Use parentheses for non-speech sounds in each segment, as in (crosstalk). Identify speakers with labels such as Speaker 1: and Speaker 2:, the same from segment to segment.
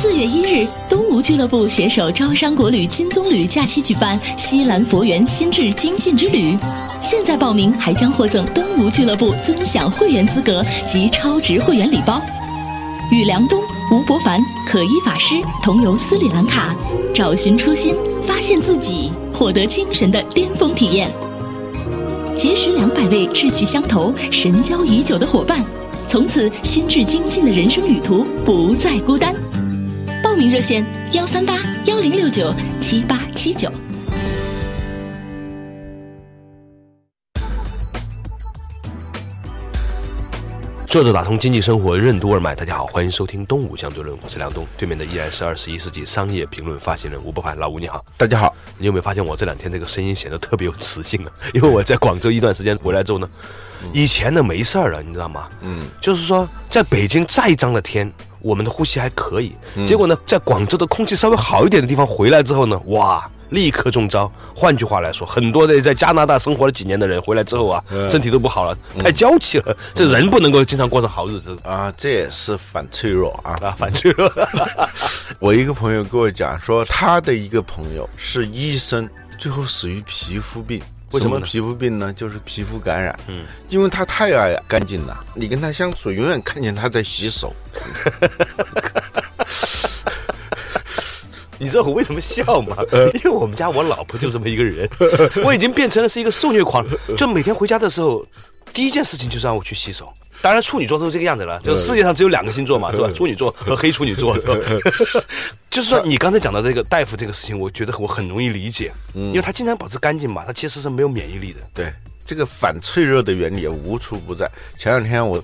Speaker 1: 四月一日，东吴俱乐部携手招商国旅、金棕榈假期举办西兰佛缘心智精进之旅。现在报名还将获赠东吴俱乐部尊享会员资格及超值会员礼包。与梁冬、吴伯凡、可依法师同游斯里兰卡，找寻初心，发现自己，获得精神的巅峰体验。结识两百位志趣相投、神交已久的伙伴，从此心智精进的人生旅途不再孤单。热线：幺三八幺零六九七八七九。
Speaker 2: 作者打通经济生活任督二脉，大家好，欢迎收听《东吴相对论》，我是梁东，对面的依然是二十一世纪商业评论发行人吴伯凡，老吴你好，
Speaker 3: 大家好。
Speaker 2: 你有没有发现我这两天这个声音显得特别有磁性啊？因为我在广州一段时间回来之后呢，以前呢没事儿了，你知道吗？嗯，就是说在北京再脏的天，我们的呼吸还可以，结果呢，在广州的空气稍微好一点的地方回来之后呢，哇！立刻中招。换句话来说，很多的在加拿大生活了几年的人回来之后啊，身体都不好了，太娇气了。这人不能够经常过上好日子
Speaker 3: 啊，这也是反脆弱啊
Speaker 2: 啊，反脆弱。(laughs)
Speaker 3: 我一个朋友跟我讲说，他的一个朋友是医生，最后死于皮肤病。
Speaker 2: 为什么
Speaker 3: 皮肤病呢？就是皮肤感染。嗯，因为他太爱干净了，你跟他相处，永远看见他在洗手。(laughs)
Speaker 2: 你知道我为什么笑吗？因为我们家我老婆就这么一个人，(laughs) 我已经变成了是一个受虐狂，就每天回家的时候，第一件事情就是让我去洗手。当然处女座都是这个样子了，就世界上只有两个星座嘛，是吧？处女座和黑处女座。(laughs) 就是说，你刚才讲到这个大夫这个事情，我觉得我很容易理解，嗯因为他经常保持干净嘛，他其实是没有免疫力的。
Speaker 3: 对，这个反脆弱的原理无处不在。前两天我。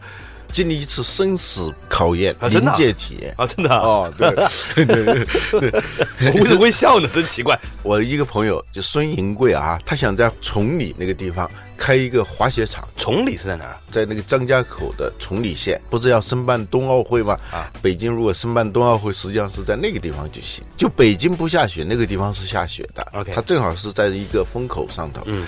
Speaker 3: 经历一次生死考验，临界体验
Speaker 2: 啊，真的
Speaker 3: 哦，对对对对，
Speaker 2: 为什 (laughs) 么会笑呢？真奇怪。(laughs)
Speaker 3: 我一个朋友就孙银贵啊，他想在崇礼那个地方开一个滑雪场。
Speaker 2: 崇礼是在哪儿？
Speaker 3: 在那个张家口的崇礼县，不是要申办冬奥会吗？啊，北京如果申办冬奥会，实际上是在那个地方就行。就北京不下雪，那个地方是下雪的。
Speaker 2: OK，
Speaker 3: 它正好是在一个风口上头。嗯。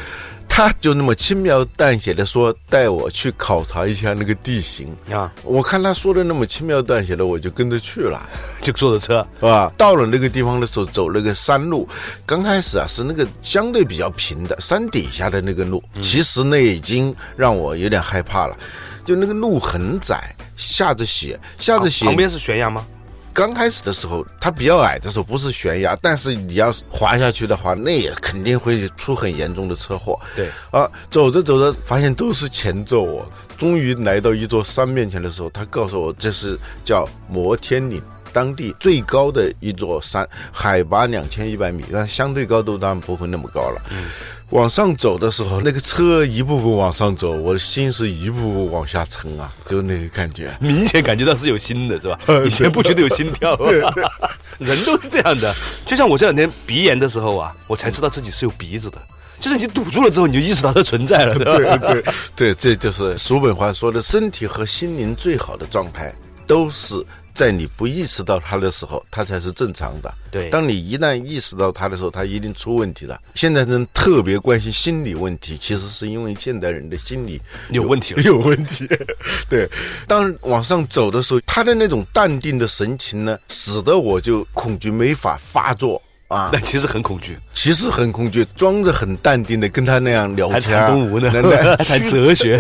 Speaker 3: 他就那么轻描淡写的说带我去考察一下那个地形啊！我看他说的那么轻描淡写的，我就跟着去了，(laughs)
Speaker 2: 就坐着车
Speaker 3: 是吧？到了那个地方的时候，走那个山路，刚开始啊是那个相对比较平的山底下的那个路，其实那已经让我有点害怕了，就那个路很窄，下着雪，下着雪，
Speaker 2: 旁边是悬崖吗？
Speaker 3: 刚开始的时候，它比较矮的时候不是悬崖，但是你要滑下去的话，那也肯定会出很严重的车祸。
Speaker 2: 对
Speaker 3: 啊，走着走着发现都是前奏哦，终于来到一座山面前的时候，他告诉我这是叫摩天岭，当地最高的一座山，海拔两千一百米，但相对高度当然不会那么高了。嗯。往上走的时候，那个车一步步往上走，我的心是一步步往下沉啊，就那个感觉，
Speaker 2: 明显感觉到是有心的，是吧？(laughs) 以前不觉得有心跳，对 (laughs) 人都是这样的。就像我这两天鼻炎的时候啊，我才知道自己是有鼻子的，就是你堵住了之后，你就意识到它存在了，
Speaker 3: 对对对，这就是叔本华说的，身体和心灵最好的状态都是。在你不意识到它的时候，它才是正常的。
Speaker 2: 对，
Speaker 3: 当你一旦意识到它的时候，它一定出问题了。现在人特别关心心理问题，其实是因为现代人的心理
Speaker 2: 有问题，
Speaker 3: 有问题。(laughs) 对，当往上走的时候，他的那种淡定的神情呢，使得我就恐惧没法发作。啊，
Speaker 2: 那其实很恐惧，
Speaker 3: 其实很恐惧，装着很淡定的跟他那样聊天，
Speaker 2: 还东吴呢，(laughs) 还谈哲学，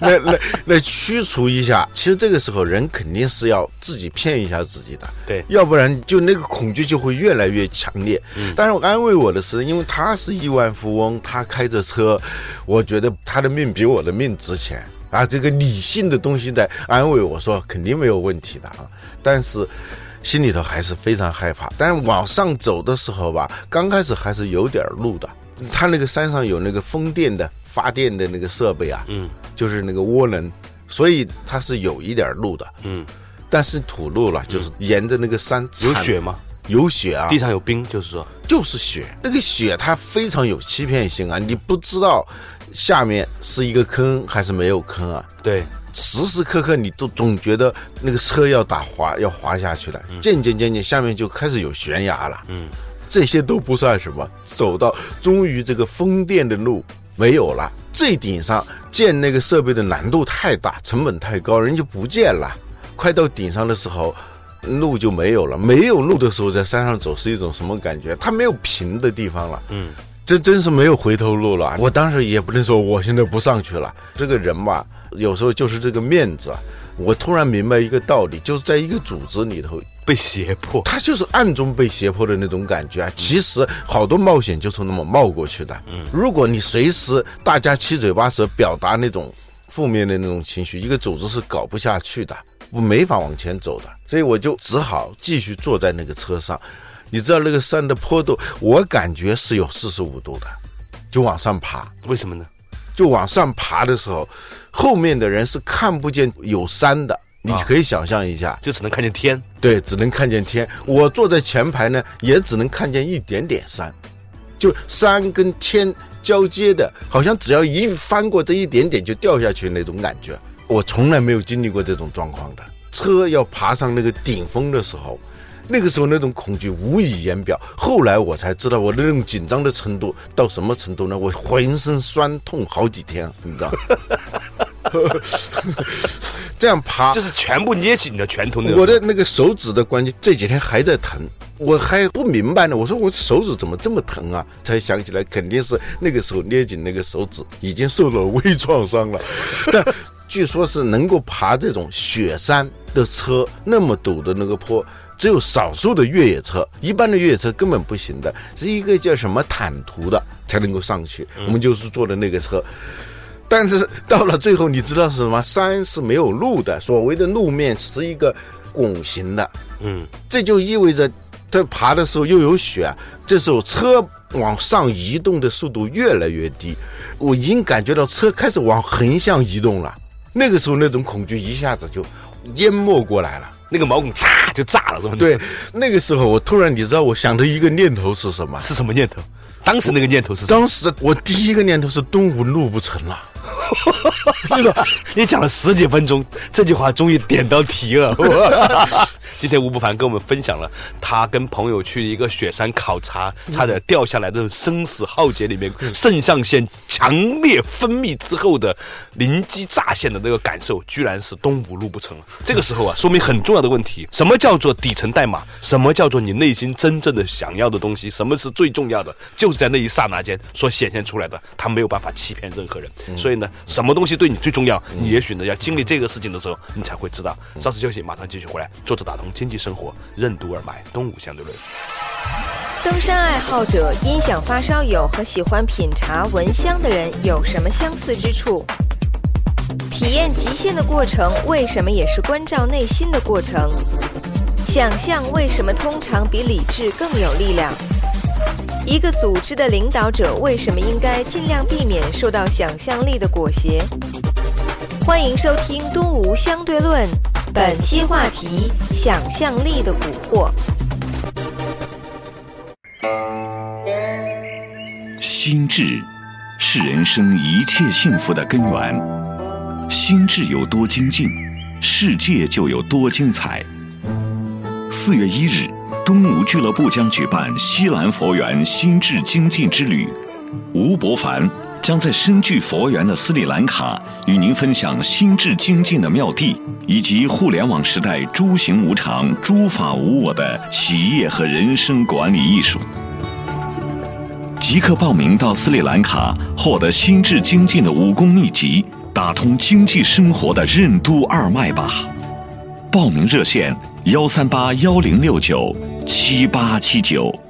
Speaker 3: 来来来驱除一下。其实这个时候人肯定是要自己骗一下自己的，
Speaker 2: 对，
Speaker 3: 要不然就那个恐惧就会越来越强烈。嗯，但是我安慰我的是，因为他是亿万富翁，他开着车，我觉得他的命比我的命值钱啊。这个理性的东西在安慰我说肯定没有问题的啊，但是。心里头还是非常害怕，但是往上走的时候吧，刚开始还是有点路的。他那个山上有那个风电的发电的那个设备啊，嗯，就是那个涡轮，所以它是有一点路的，嗯，但是土路了，就是沿着那个山
Speaker 2: 有雪吗？
Speaker 3: 有雪啊，
Speaker 2: 地上有冰，就是说，
Speaker 3: 就是雪。那个雪它非常有欺骗性啊，你不知道下面是一个坑还是没有坑啊。
Speaker 2: 对，
Speaker 3: 时时刻刻你都总觉得那个车要打滑，要滑下去了，渐渐渐渐下面就开始有悬崖了。
Speaker 2: 嗯，
Speaker 3: 这些都不算什么，走到终于这个风电的路没有了，最顶上建那个设备的难度太大，成本太高，人就不建了。快到顶上的时候，路就没有了。没有路的时候，在山上走是一种什么感觉？它没有平的地方了。
Speaker 2: 嗯，
Speaker 3: 这真是没有回头路了。我当时也不能说我现在不上去了。这个人吧，有时候就是这个面子。我突然明白一个道理，就是在一个组织里头，
Speaker 2: 被胁迫。
Speaker 3: 他就是暗中被胁迫的那种感觉啊。其实好多冒险就是那么冒过去的。嗯，如果你随时大家七嘴八舌表达那种负面的那种情绪，一个组织是搞不下去的，我没法往前走的。所以我就只好继续坐在那个车上。你知道那个山的坡度，我感觉是有四十五度的，就往上爬。
Speaker 2: 为什么呢？
Speaker 3: 就往上爬的时候，后面的人是看不见有山的。你可以想象一下，
Speaker 2: 就只能看见天。
Speaker 3: 对，只能看见天。我坐在前排呢，也只能看见一点点山，就山跟天交接的，好像只要一翻过这一点点就掉下去那种感觉。我从来没有经历过这种状况的。车要爬上那个顶峰的时候，那个时候那种恐惧无以言表。后来我才知道我的那种紧张的程度到什么程度呢？我浑身酸痛好几天，你知道。(laughs) 这样爬
Speaker 2: 就是全部捏紧的拳头。
Speaker 3: 我的那个手指的关节这几天还在疼，我还不明白呢。我说我手指怎么这么疼啊？才想起来，肯定是那个时候捏紧那个手指已经受了微创伤了。(laughs) 但据说是能够爬这种雪山的车，那么陡的那个坡，只有少数的越野车，一般的越野车根本不行的，是一个叫什么坦途的才能够上去。我们就是坐的那个车。但是到了最后，你知道是什么？山是没有路的，所谓的路面是一个拱形的，
Speaker 2: 嗯，
Speaker 3: 这就意味着在爬的时候又有雪，这时候车往上移动的速度越来越低，我已经感觉到车开始往横向移动了。那个时候那种恐惧一下子就淹没过来了，
Speaker 2: 那个毛孔嚓就炸了，是吧？
Speaker 3: 对，那个时候我突然你知道我想的一个念头是什么？
Speaker 2: 是什么念头？当时那个念头是什么？
Speaker 3: 当时我第一个念头是东吴路不成了。(laughs)
Speaker 2: 是吧？你讲了十几分钟，这句话终于点到题了。(laughs) 今天吴不凡跟我们分享了他跟朋友去一个雪山考察，差点掉下来的生死浩劫里面，肾上腺强烈分泌之后的灵机乍现的那个感受，居然是东吴路不成了。这个时候啊，说明很重要的问题：什么叫做底层代码？什么叫做你内心真正的想要的东西？什么是最重要的？就是在那一刹那间所显现出来的，他没有办法欺骗任何人。所以呢，什么东西对你最重要？你也许呢要经历这个事情的时候，你才会知道。稍事休息，马上继续回来。作者打通。经济生活任督二脉，东吴相对论。
Speaker 4: 登山爱好者、音响发烧友和喜欢品茶闻香的人有什么相似之处？体验极限的过程为什么也是关照内心的过程？想象为什么通常比理智更有力量？一个组织的领导者为什么应该尽量避免受到想象力的裹挟？欢迎收听《东吴相对论》。本期话题：想象力的蛊惑。
Speaker 5: 心智是人生一切幸福的根源。心智有多精进，世界就有多精彩。四月一日，东吴俱乐部将举办西兰佛缘心智精进之旅。吴伯凡。将在深具佛缘的斯里兰卡与您分享心智精进的妙地，以及互联网时代诸行无常、诸法无我的企业和人生管理艺术。即刻报名到斯里兰卡，获得心智精进的武功秘籍，打通经济生活的任督二脉吧！报名热线：幺三八幺零六九七八七九。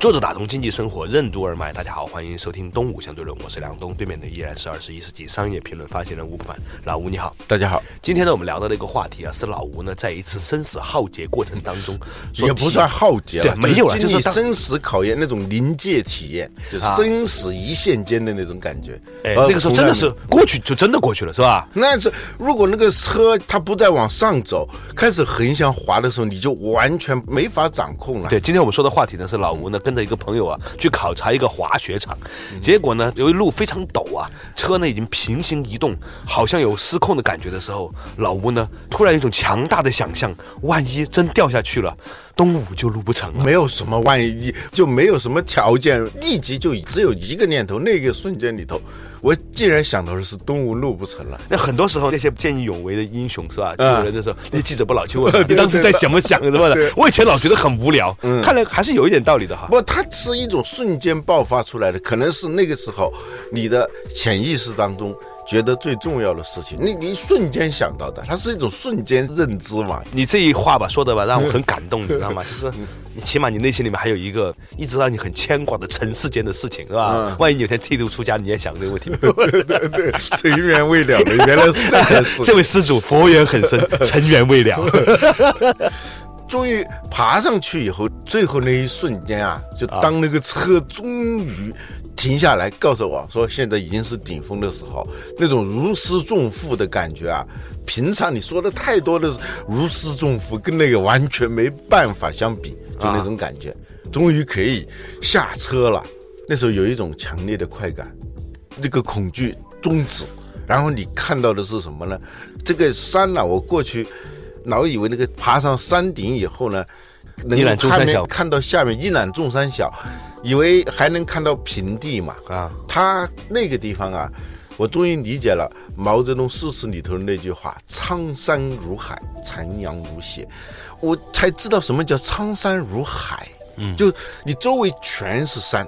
Speaker 2: 作者打通经济生活任督二脉，大家好，欢迎收听《东吴相对论》，我是梁东，对面的依然是二十一世纪商业评论发行人吴不凡，老吴你好。
Speaker 3: 大家好，
Speaker 2: 今天呢，我们聊到的一个话题啊，是老吴呢在一次生死浩劫过程当中，(laughs)
Speaker 3: 也不算浩劫了，
Speaker 2: 对，没有了，
Speaker 3: 经历
Speaker 2: 就是
Speaker 3: 生死考验那种临界体验，就是
Speaker 2: 啊
Speaker 3: 生死一线间的那种感觉。
Speaker 2: 哎，
Speaker 3: 呃
Speaker 2: 那个时候真的是过去就真的过去了，是吧？
Speaker 3: 那是如果那个车它不再往上走，开始横向滑的时候，你就完全没法掌控了。
Speaker 2: 对，今天我们说的话题呢是老吴呢跟着一个朋友啊去考察一个滑雪场，结果呢由于路非常陡啊，车呢已经平行移动，好像有失控的感觉的时候，老吴呢突然一种强大的想象，万一真掉下去了，东武就录不成了。
Speaker 3: 没有什么万一，就没有什么条件，立即就只有一个念头，那个瞬间里头，我既然想到的是东吴路不成了。
Speaker 2: 那很多时候那些见义勇为的英雄是吧？救
Speaker 3: 嗯
Speaker 2: 人的时候，那记者不老去问吗 (laughs) 你当时在怎么想什么的？我以前老觉得很无聊，
Speaker 3: 嗯
Speaker 2: 看来还是有一点道理的哈。
Speaker 3: 不，它是一种瞬间爆发出来的，可能是那个时候你的潜意识当中觉得最重要的事情，你你瞬间想到的，它是一种瞬间认知嘛。
Speaker 2: 你这一话吧说的吧，让我很感动，你知道吗？(laughs) 就是你起码你内心里面还有一个一直让你很牵挂的尘世间的事情，是吧？
Speaker 3: 嗯
Speaker 2: 万一你有天剃度出家，你也想这个问题。
Speaker 3: 对 (laughs) 对，尘缘未了的，原来是这件事。
Speaker 2: 这位施主佛缘很深，(laughs) 尘缘未了。(laughs)
Speaker 3: 终于爬上去以后，最后那一瞬间啊，就当那个车终于停下来，告诉我说现在已经是顶峰的时候，那种如释重负的感觉啊，平常你说的太多的如释重负，跟那个完全没办法相比，就那种感觉，终于可以下车了。那时候有一种强烈的快感，这个恐惧终止，然后你看到的是什么呢？这个山呢、我过去老以为那个爬上山顶以后呢，能看
Speaker 2: 览众山小
Speaker 3: 看到下面一览众山小，以为还能看到平地嘛。
Speaker 2: 啊，
Speaker 3: 他那个地方啊，我终于理解了毛泽东诗词里头的那句话：“苍山如海，残阳如血。”我才知道什么叫苍山如海。嗯，就你周围全是山。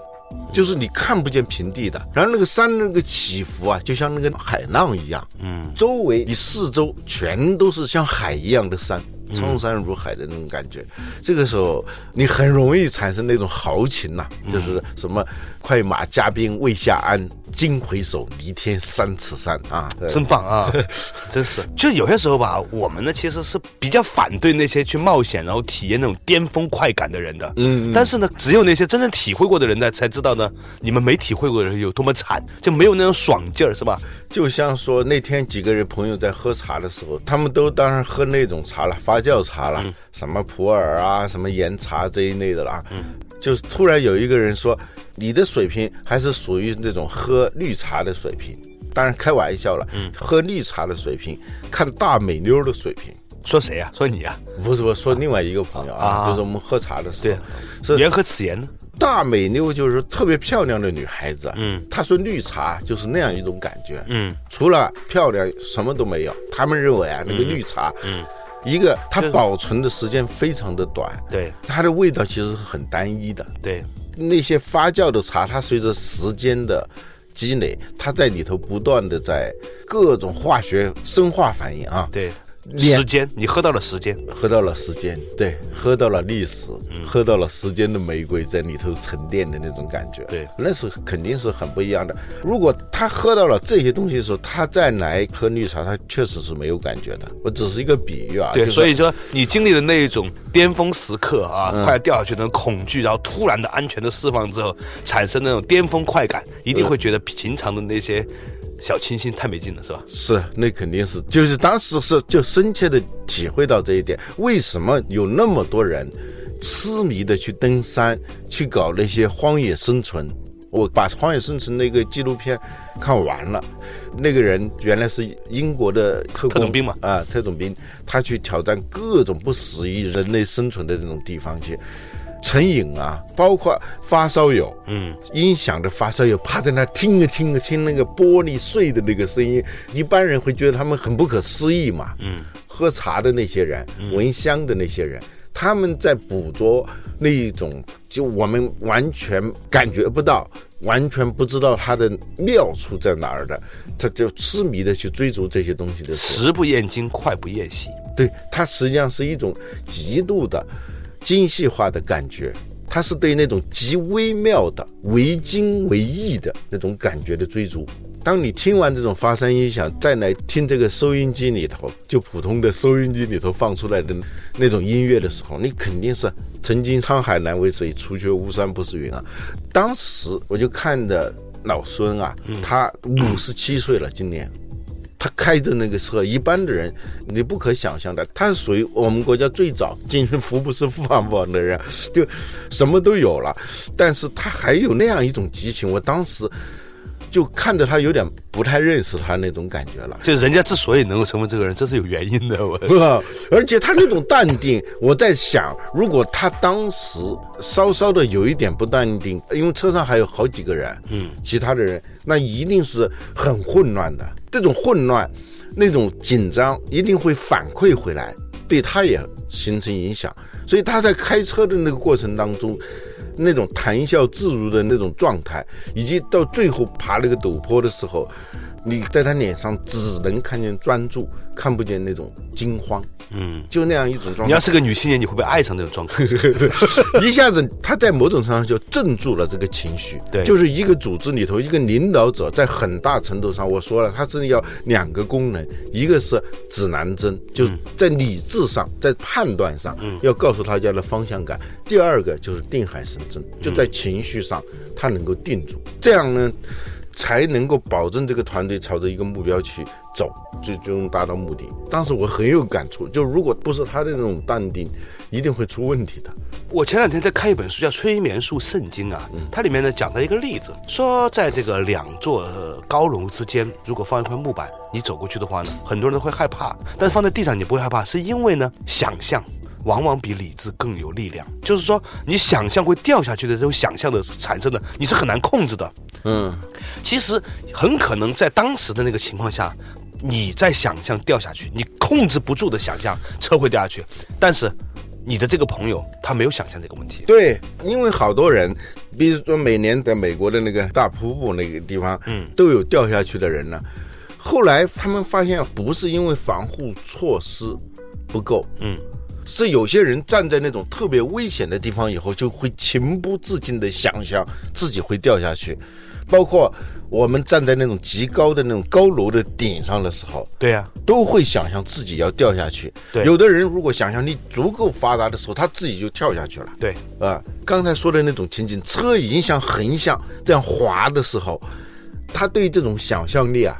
Speaker 3: 就是你看不见平地的，然后那个山那个起伏啊，就像那个海浪一样，嗯，周围你四周全都是像海一样的山，苍山如海的那种感觉。这个时候你很容易产生那种豪情呐、就是什么“快马加鞭未下鞍，惊回首，离天三尺山”啊，
Speaker 2: 真棒啊！(laughs) 真是，就有些时候吧，我们呢其实是比较反对那些去冒险然后体验那种巅峰快感的人的。嗯，但是呢，只有那些真正体会过的人呢，才知道呢，你们没体会过的人有多么惨，就没有那种爽劲儿，是吧？
Speaker 3: 就像说那天几个人朋友在喝茶的时候，他们都当然喝那种茶了，发酵茶了，什么普洱啊，什么岩茶这一类的啦。嗯，就是突然有一个人说，你的水平还是属于那种喝绿茶的水平，当然开玩笑了。嗯，喝绿茶的水平，看大美妞的水平。
Speaker 2: 说谁呀、说你呀、
Speaker 3: 不是我说另外一个朋友啊，
Speaker 2: 啊
Speaker 3: 就是我们喝茶的时候
Speaker 2: 对
Speaker 3: 候，，是
Speaker 2: 缘何此言呢？
Speaker 3: 大美妞就是特别漂亮的女孩子，
Speaker 2: 嗯，
Speaker 3: 她说绿茶就是那样一种感觉，
Speaker 2: 嗯，
Speaker 3: 除了漂亮什么都没有。他们认为啊，那个绿茶，
Speaker 2: 嗯，
Speaker 3: 一个它保存的时间非常的短，
Speaker 2: 对。
Speaker 3: 它的味道其实是很单一的。
Speaker 2: 对，
Speaker 3: 那些发酵的茶，它随着时间的积累，它在里头不断的在各种化学生化反应啊，
Speaker 2: 对，
Speaker 3: 脸
Speaker 2: 时间，你喝到了时间，
Speaker 3: 喝到了时间，对，喝到了历史，
Speaker 2: 嗯
Speaker 3: 喝到了时间的玫瑰在里头沉淀的那种感觉，
Speaker 2: 对。
Speaker 3: 那是肯定是很不一样的。如果他喝到了这些东西的时候，他再来喝绿茶，他确实是没有感觉的。我只是一个比喻啊，
Speaker 2: 对，
Speaker 3: 就是
Speaker 2: 所以说你经历了那一种巅峰时刻啊，
Speaker 3: 嗯。
Speaker 2: 快要掉下去的那种恐惧，然后突然的安全的释放之后，产生那种巅峰快感，一定会觉得平常的那些小清新太没劲了，是吧？
Speaker 3: 是，那肯定是，就是当时是就深切的体会到这一点。为什么有那么多人痴迷的去登山，去搞那些荒野生存？我把《荒野生存》那个纪录片看完了，那个人原来是英国的特
Speaker 2: 特种兵嘛
Speaker 3: 啊，特种兵，他去挑战各种不适宜人类生存的那种地方去。成瘾啊，包括发烧友，
Speaker 2: 嗯，
Speaker 3: 音响的发烧友趴在那听啊听啊听那个玻璃碎的那个声音，一般人会觉得他们很不可思议嘛。嗯，喝茶的那些人，闻香的那些人，他们在捕捉那一种就我们完全感觉不到、完全不知道它的妙处在哪儿的，他就痴迷的去追逐这些东西的时候，
Speaker 2: 食不厌精，快不厌细。
Speaker 3: 对它实际上是一种极度的精细化的感觉。它是对那种极微妙的、为精为意的那种感觉的追逐。当你听完这种发声音响，再来听这个收音机里头，就普通的收音机里头放出来的那种音乐的时候，你肯定是曾经沧海难为水，除却巫山不是云啊。当时我就看着老孙啊，他五十七岁了，今年。他开着那个车，一般的人你不可想象的。他是属于我们国家最早进行福布斯富豪榜的人，就什么都有了。但是他还有那样一种激情，我当时就看着他有点不太认识他那种感觉了。
Speaker 2: 就人家之所以能够成为这个人，这是有原因的。我，(laughs)
Speaker 3: 而且他那种淡定，我在想，如果他当时稍稍的有一点不淡定，因为车上还有好几个人，嗯，其他的人，那一定是很混乱的。这种混乱，那种紧张，一定会反馈回来，对他也形成影响。所以他在开车的那个过程当中，那种谈笑自如的那种状态，以及到最后爬那个陡坡的时候。你在他脸上只能看见专注，看不见那种惊慌。嗯，就那样一种状态。
Speaker 2: 你要是个女青年，你会不会爱上那种状态？(laughs) (laughs)
Speaker 3: 一下子，他在某种程度上就镇住了这个情绪。
Speaker 2: 对，
Speaker 3: 就是一个组织里头，一个领导者在很大程度上，我说了，他是要两个功能，一个是指南针，就在理智上，在判断上，要告诉大家的方向感；第二个就是定海神针，就在情绪上，他能够定住。这样呢？才能够保证这个团队朝着一个目标去走，最终达到目的。当时我很有感触，就如果不是他的那种淡定，一定会出问题的。
Speaker 2: 我前两天在看一本书，叫《催眠术圣经》啊，它里面呢讲到一个例子，说在这个两座高楼之间，如果放一块木板，你走过去的话呢，很多人都会害怕，但是放在地上你不会害怕，是因为呢，想象往往比理智更有力量。就是说，你想象会掉下去的这种想象的产生的，你是很难控制的。嗯，其实很可能在当时的那个情况下，你在想象掉下去，你控制不住的想象车会掉下去，但是你的这个朋友他没有想象这个问题。
Speaker 3: 对，因为好多人，比如说每年在美国的那个大瀑布那个地方，嗯，都有掉下去的人呢。后来他们发现，不是因为防护措施不够，嗯。是有些人站在那种特别危险的地方以后，就会情不自禁的想象自己会掉下去，包括我们站在那种极高的那种高楼的顶上的时候，
Speaker 2: 对呀，
Speaker 3: 都会想象自己要掉下去。
Speaker 2: 对，
Speaker 3: 有的人如果想象力足够发达的时候，他自己就跳下去了。
Speaker 2: 对，
Speaker 3: 啊，刚才说的那种情景，车已经像横向这样滑的时候，他对这种想象力啊，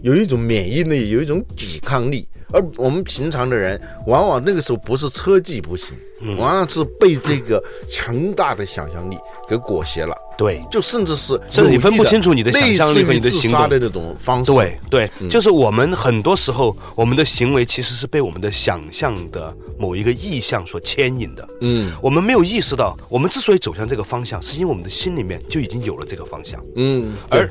Speaker 3: 有一种免疫力，有一种抵抗力。而我们平常的人，往往那个时候不是车技不行，往往是被这个强大的想象力给裹挟了。
Speaker 2: 对，
Speaker 3: 就甚至是
Speaker 2: 甚至你分不清楚你的想象力和你的行为
Speaker 3: 的那种方式。
Speaker 2: 对对，就是我们很多时候我们的行为其实是被我们的想象的某一个意向所牵引的。嗯，我们没有意识到，我们之所以走向这个方向，是因为我们的心里面就已经有了这个方向。嗯，而。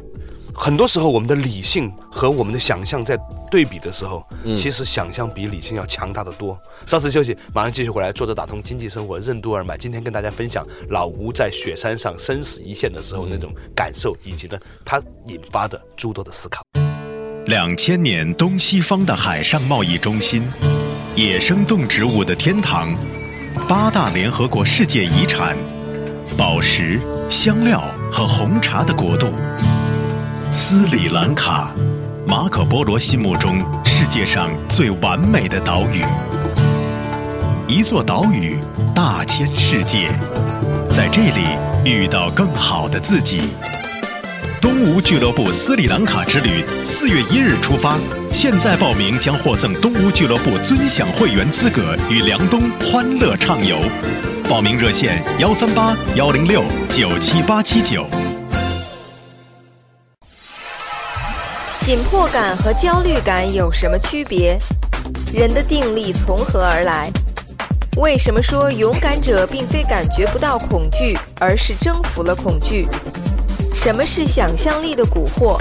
Speaker 2: 很多时候，我们的理性和我们的想象在对比的时候，其实想象比理性要强大的多。稍事休息，马上继续回来。作者打通经济生活任督二脉，今天跟大家分享老吴在雪山上生死一线的时候那种感受，以及呢他引发的诸多的思考。
Speaker 5: 两千年东西方的海上贸易中心，野生动植物的天堂，八大联合国世界遗产，宝石、香料和红茶的国度。斯里兰卡，马可波罗心目中世界上最完美的岛屿。一座岛屿，大千世界，在这里遇到更好的自己。东吴俱乐部斯里兰卡之旅，四月一日出发，现在报名将获赠东吴俱乐部尊享会员资格，与梁冬欢乐畅游。报名热线：幺三八幺零六九七八七九。
Speaker 4: 紧迫感和焦虑感有什么区别？人的定力从何而来？为什么说勇敢者并非感觉不到恐惧，而是征服了恐惧？什么是想象力的蛊惑？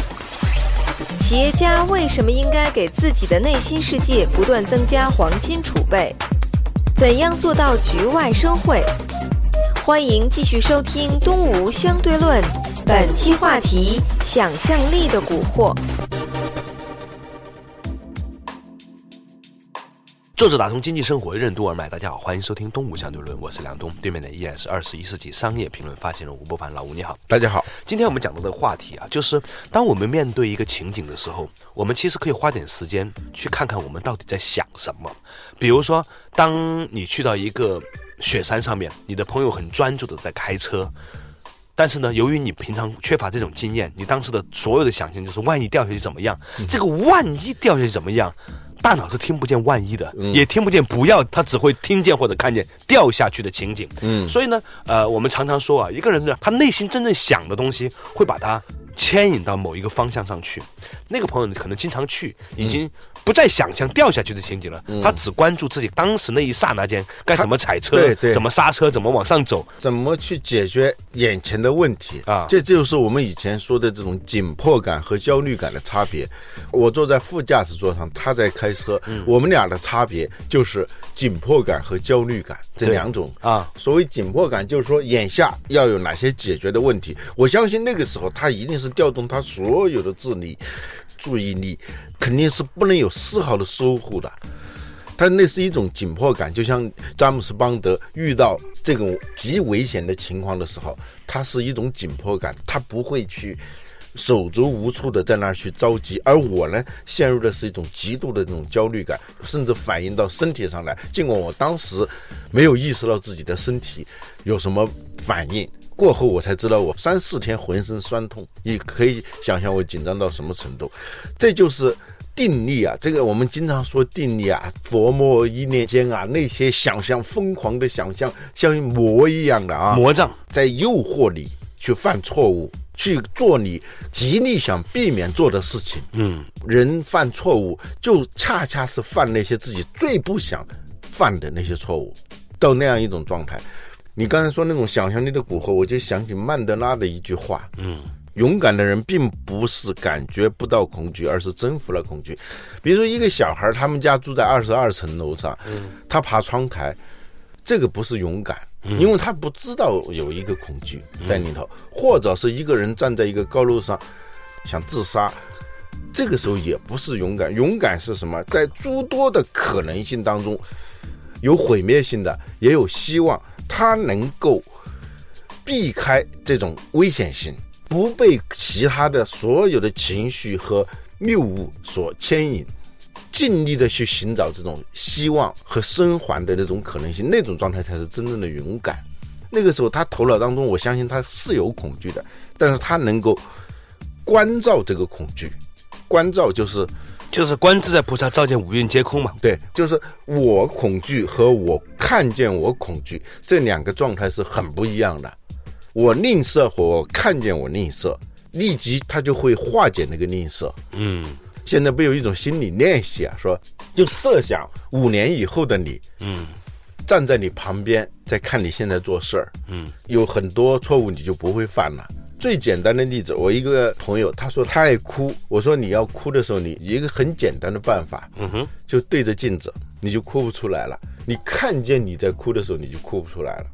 Speaker 4: 企业家为什么应该给自己的内心世界不断增加黄金储备？怎样做到局外生慧？欢迎继续收听《东吴相对论》，本期话题：想象力的蛊惑。
Speaker 2: 作者打通经济生活任督二脉，大家好，欢迎收听东吴相对论，我是梁东，对面的依然是二十一世纪商业评论发行人吴伯凡，老吴你好。
Speaker 3: 大家好，
Speaker 2: 今天我们讲到的话题啊，就是当我们面对一个情景的时候，我们其实可以花点时间去看看我们到底在想什么。比如说，当你去到一个雪山上面，你的朋友很专注的在开车，但是呢，由于你平常缺乏这种经验，你当时的所有的想象就是万一掉下去怎么样？这个万一掉下去怎么样？大脑是听不见万一的，也听不见不要，他只会听见或者看见掉下去的情景。嗯，所以呢，呃，我们常常说啊，一个人呢他内心真正想的东西，会把他牵引到某一个方向上去。那个朋友可能经常去，已经不再想象掉下去的情景了，他只关注自己当时那一刹那间该怎么踩车，
Speaker 3: 对对
Speaker 2: 怎么刹车，怎么往上走。
Speaker 3: 怎么去解决眼前的问题
Speaker 2: 啊
Speaker 3: 这就是我们以前说的这种紧迫感和焦虑感的差别。我坐在副驾驶座上，他在开车，
Speaker 2: 嗯
Speaker 3: 我们俩的差别就是紧迫感和焦虑感这两种
Speaker 2: 啊。
Speaker 3: 所谓紧迫感，就是说眼下要有哪些解决的问题。我相信那个时候他一定是调动他所有的智力、注意力，肯定是不能有丝毫的疏忽的。他那是一种紧迫感，就像詹姆斯邦德遇到这种极危险的情况的时候，他是一种紧迫感，他不会去手足无措的在那儿去着急，而我呢，陷入的是一种极度的这种焦虑感，甚至反映到身体上来。尽管我当时没有意识到自己的身体有什么反应。过后我才知道，我三四天浑身酸痛，你可以想象我紧张到什么程度。这就是定力啊，这个我们经常说定力啊，琢磨一念间啊，那些想象疯狂的想象，像魔一样的啊，
Speaker 2: 魔障，
Speaker 3: 在诱惑你去犯错误，去做你极力想避免做的事情。
Speaker 2: 嗯，
Speaker 3: 人犯错误，就恰恰是犯那些自己最不想犯的那些错误，到那样一种状态。你刚才说那种想象力的蛊惑，我就想起曼德拉的一句话：
Speaker 2: 嗯，
Speaker 3: 勇敢的人并不是感觉不到恐惧，而是征服了恐惧。比如说，一个小孩，他们家住在二十二层楼上，他爬窗台，这个不是勇敢，因为他不知道有一个恐惧在里头，或者是一个人站在一个高楼上想自杀，这个时候也不是勇敢。勇敢是什么？在诸多的可能性当中，有毁灭性的，也有希望，他能够避开这种危险性，不被其他的所有的情绪和谬误所牵引，尽力的去寻找这种希望和生还的那种可能性，那种状态才是真正的勇敢。那个时候，他头脑当中，我相信他是有恐惧的，但是他能够关照这个恐惧，关照就是
Speaker 2: 就是观自在菩萨照见五蕴皆空嘛。
Speaker 3: 对，就是我恐惧和我看见我恐惧这两个状态是很不一样的。我吝啬和我看见我吝啬，立即他就会化解那个吝啬。
Speaker 2: 嗯
Speaker 3: 现在不有一种心理练习啊，说就设想五年以后的你
Speaker 2: 嗯
Speaker 3: 站在你旁边，在看你现在做事儿，
Speaker 2: 嗯
Speaker 3: 有很多错误你就不会犯了。最简单的例子，我一个朋友他说他爱哭，我说你要哭的时候，你一个很简单的办法，
Speaker 2: 嗯哼，
Speaker 3: 就对着镜子，你就哭不出来了。你看见你在哭的时候，你就哭不出来了。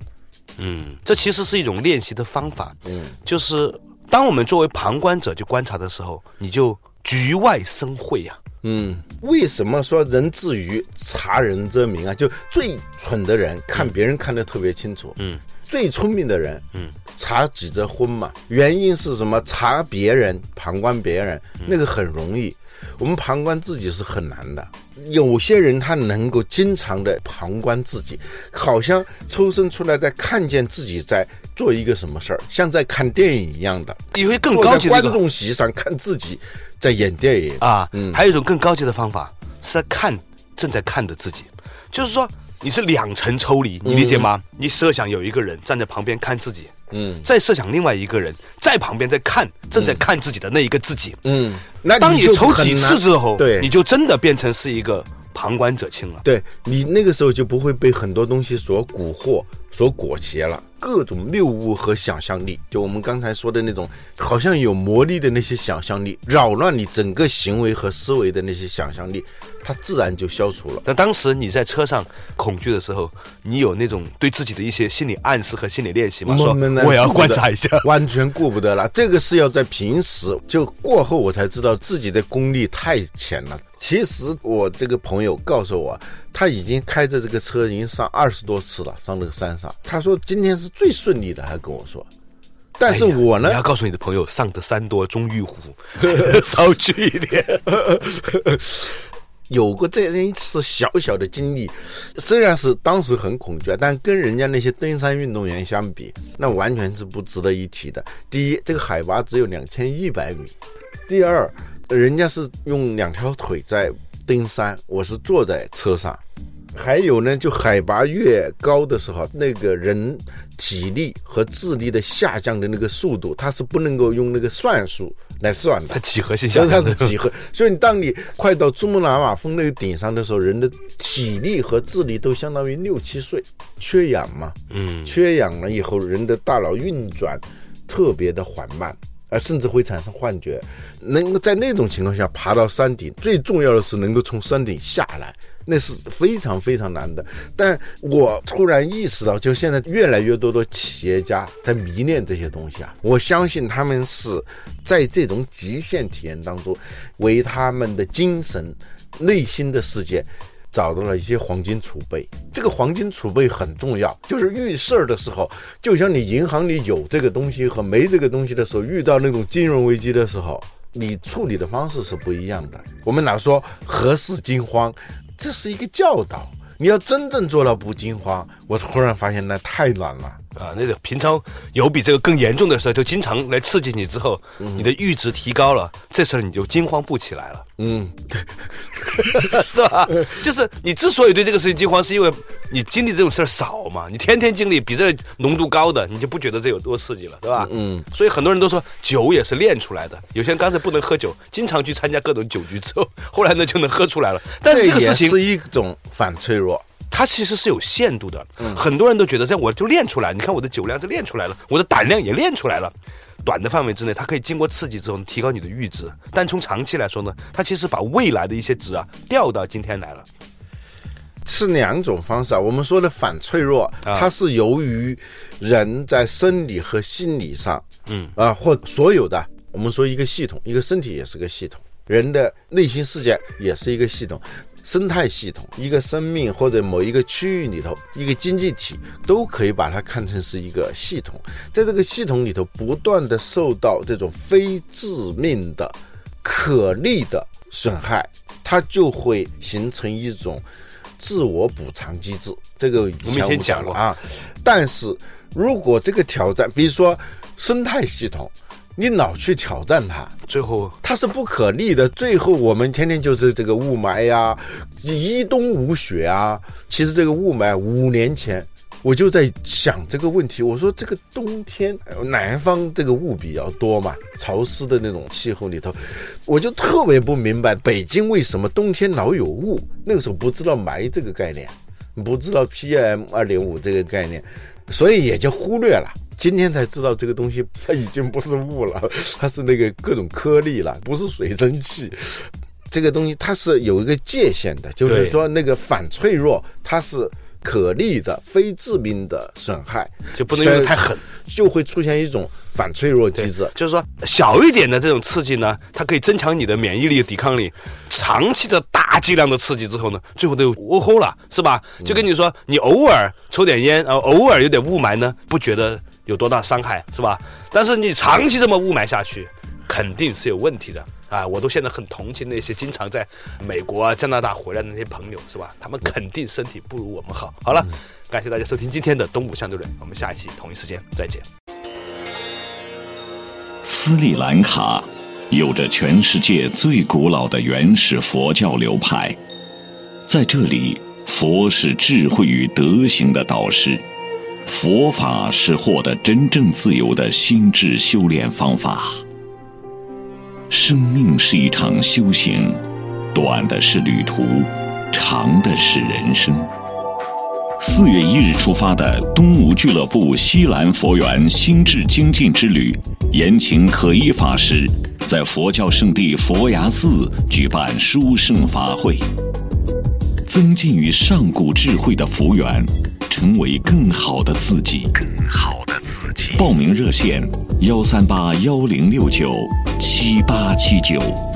Speaker 2: 嗯，这其实是一种练习的方法。
Speaker 3: 嗯，
Speaker 2: 就是当我们作为旁观者去观察的时候，你就局外生慧呀、
Speaker 3: 嗯，为什么说人至于察人则明啊？就最蠢的人看别人看得特别清楚，
Speaker 2: 嗯，
Speaker 3: 最聪明的人，
Speaker 2: 嗯，
Speaker 3: 查几则婚嘛。原因是什么？查别人、旁观别人，那个很容易，我们旁观自己是很难的。有些人他能够经常的旁观自己，好像抽身出来在看见自己在做一个什么事儿，像在看电影一样的。
Speaker 2: 有一个更高级的一个
Speaker 3: 众席上看自己在演电影，
Speaker 2: 啊，
Speaker 3: 嗯
Speaker 2: 还有一种更高级的方法是在看正在看的自己，就是说你是两层抽离，你理解吗？你设想有一个人站在旁边看自己，
Speaker 3: 嗯。
Speaker 2: 再设想另外一个人在旁边在看正在看自己的那一个自己。
Speaker 3: 嗯，那
Speaker 2: 当你抽几次之后，
Speaker 3: 对。
Speaker 2: 你就真的变成是一个旁观者清了。
Speaker 3: 对你那个时候就不会被很多东西所蛊惑、所裹挟了。各种谬误和想象力，就我们刚才说的那种好像有魔力的那些想象力，扰乱你整个行为和思维的那些想象力，它自然就消除了。
Speaker 2: 但当时你在车上恐惧的时候，你有那种对自己的一些心理暗示和心理练习吗？说我要观察一下。(laughs)
Speaker 3: 完全顾不得了。这个是要在平时就过后，我才知道自己的功力太浅了。其实我这个朋友告诉我，他已经开着这个车已经上二十多次了，上那个山上。他说今天是最顺利的，还跟我说。但是我呢
Speaker 2: 你，要告诉你的朋友，上的山多终遇虎，(laughs) 少去一点。
Speaker 3: 有过这样一次小小的经历，虽然是当时很恐惧，啊，但跟人家那些登山运动员相比，那完全是不值得一提的。第一，这个海拔只有两千一百米；第二，人家是用两条腿在登山，我是坐在车上。还有呢，就海拔越高的时候，那个人体力和智力的下降的那个速度，它是不能够用那个算术来算的。
Speaker 2: 它。几何性
Speaker 3: 所以它
Speaker 2: 下降的，
Speaker 3: 是几何，所以当你快到珠穆朗玛峰那个顶上的时候，人的体力和智力都相当于六七岁，缺氧嘛，
Speaker 2: 嗯，
Speaker 3: 缺氧了以后，人的大脑运转特别的缓慢，啊，甚至会产生幻觉。能够在那种情况下爬到山顶，最重要的是能够从山顶下来，那是非常非常难的。但我突然意识到，就现在越来越多的企业家在迷恋这些东西啊，我相信他们是在这种极限体验当中，为他们的精神、内心的世界。找到了一些黄金储备，这个黄金储备很重要，就是遇事儿的时候，就像你银行里有这个东西和没这个东西的时候，遇到那种金融危机的时候，你处理的方式是不一样的。我们老说何事惊慌，这是一个教导。你要真正做到不惊慌，我突然发现那太难了。
Speaker 2: 啊，那个平常有比这个更严重的事儿，就经常来刺激你之后，你的阈值提高了，这事儿你就惊慌不起来了，
Speaker 3: 嗯，对
Speaker 2: 是吧？就是你之所以对这个事情惊慌，是因为你经历这种事儿少嘛，你天天经历比这浓度高的，你就不觉得这有多刺激了，对吧？
Speaker 3: 嗯，
Speaker 2: 所以很多人都说酒也是练出来的，有些人刚才不能喝酒，经常去参加各种酒局之后，后来呢就能喝出来了。但是这个
Speaker 3: 也
Speaker 2: 事情
Speaker 3: 是一种反脆弱。
Speaker 2: 它其实是有限度的。嗯很多人都觉得这样我就练出来，你看我的酒量就练出来了，我的胆量也练出来了。短的范围之内，它可以经过刺激之后提高你的阈值，但从长期来说呢，它其实把未来的一些值啊调到今天来了。
Speaker 3: 是两种方式啊。我们说的反脆弱，
Speaker 2: 啊
Speaker 3: 它是由于人在生理和心理上，
Speaker 2: 嗯
Speaker 3: 啊，或所有的，我们说一个系统，一个身体也是个系统，人的内心世界也是一个系统。生态系统，一个生命或者某一个区域里头，一个经济体都可以把它看成是一个系统，在这个系统里头不断的受到这种非致命的、可逆的损害，它就会形成一种自我补偿机制。这个
Speaker 2: 我们以前讲过
Speaker 3: 啊，但是如果这个挑战，比如说生态系统，你老去挑战它，
Speaker 2: 最后
Speaker 3: 它是不可逆的。最后我们天天就是这个雾霾呀、一冬无雪啊。其实这个雾霾五年前我就在想这个问题，我说这个冬天呃南方这个雾比较多嘛，潮湿的那种气候里头，我就特别不明白北京为什么冬天老有雾。那个时候不知道霾这个概念，不知道 PM 二点五这个概念，所以也就忽略了。今天才知道这个东西它已经不是雾了，(laughs) 它是那个各种颗粒了，不是水蒸气。这个东西它是有一个界限的，就是说那个反脆弱它是可逆的、非致命的损害，
Speaker 2: 就不能用的太狠，
Speaker 3: 就会出现一种反脆弱机制。
Speaker 2: 就是说小一点的这种刺激呢，它可以增强你的免疫力、抵抗力。长期的大剂量的刺激之后呢，最后都窝吼了，是吧？就跟你说，你偶尔抽点烟，呃，偶尔有点雾霾呢，不觉得有多大伤害，是吧？但是你长期这么雾霾下去，肯定是有问题的。啊，我都现在很同情那些经常在美国啊、加拿大回来的那些朋友，是吧？他们肯定身体不如我们好。好了，感谢大家收听今天的东吴相对论，我们下一期同一时间再见。
Speaker 5: 斯里兰卡有着全世界最古老的原始佛教流派，在这里，佛是智慧与德行的导师，佛法是获得真正自由的心智修炼方法。生命是一场修行，短的是旅途，长的是人生。四月一日出发的东吴俱乐部西兰佛缘心智精进之旅，延请可依法师在佛教圣地佛牙寺举办殊胜法会，增进与上古智慧的福缘，成为更好的自己。更好的自己。报名热线：幺三八幺零六九七八七九。